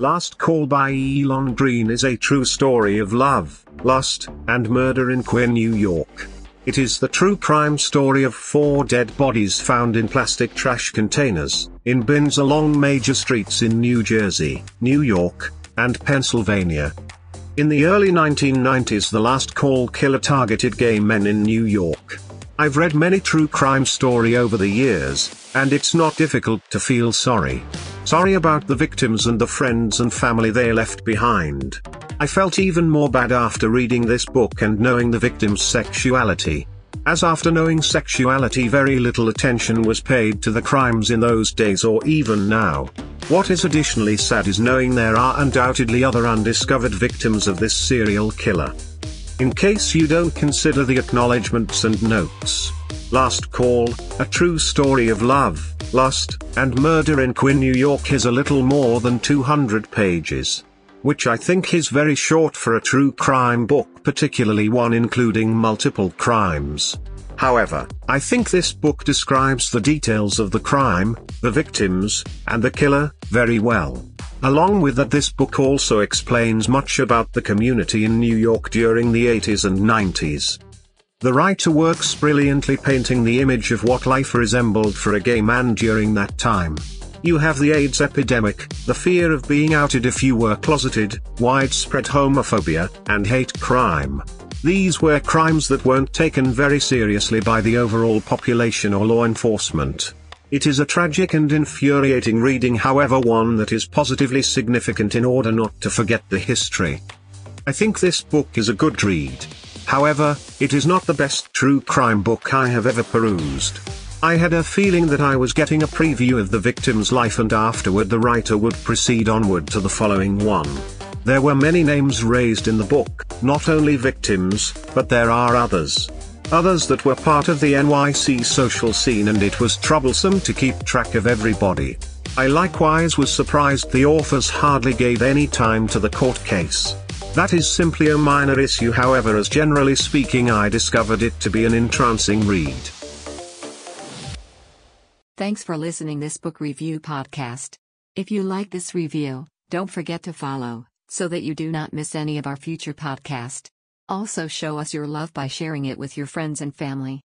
Last Call by Elon Green is a true story of love, lust, and murder in queer New York. It is the true crime story of four dead bodies found in plastic trash containers, in bins along major streets in New Jersey, New York, and Pennsylvania. In the early 1990s the last call killer targeted gay men in New York. I've read many true crime story over the years, and it's not difficult to feel sorry. Sorry about the victims and the friends and family they left behind. I felt even more bad after reading this book and knowing the victim's sexuality. As after knowing sexuality very little attention was paid to the crimes in those days or even now. What is additionally sad is knowing there are undoubtedly other undiscovered victims of this serial killer. In case you don't consider the acknowledgements and notes. Last Call, a true story of love, lust, and murder in Queer, New York is a little more than 200 pages. Which I think is very short for a true crime book, particularly one including multiple crimes. However, I think this book describes the details of the crime, the victims, and the killer, very well. Along with that this book also explains much about the community in New York during the 80s and 90s. The writer works brilliantly painting the image of what life resembled for a gay man during that time. You have the AIDS epidemic, the fear of being outed if you were closeted, widespread homophobia, and hate crime. These were crimes that weren't taken very seriously by the overall population or law enforcement. It is a tragic and infuriating reading however one that is positively significant in order not to forget the history. I think this book is a good read. However, it is not the best true crime book I have ever perused. I had a feeling that I was getting a preview of the victim's life and afterward the writer would proceed onward to the following one. There were many names raised in the book, not only victims, but there are others. Others that were part of the NYC social scene and it was troublesome to keep track of everybody. I likewise was surprised the authors hardly gave any time to the court case. That is simply a minor issue however as generally speaking I discovered it to be an entrancing read. Thanks for listening this book review podcast. If you like this review, don't forget to follow so that you do not miss any of our future podcast. Also show us your love by sharing it with your friends and family.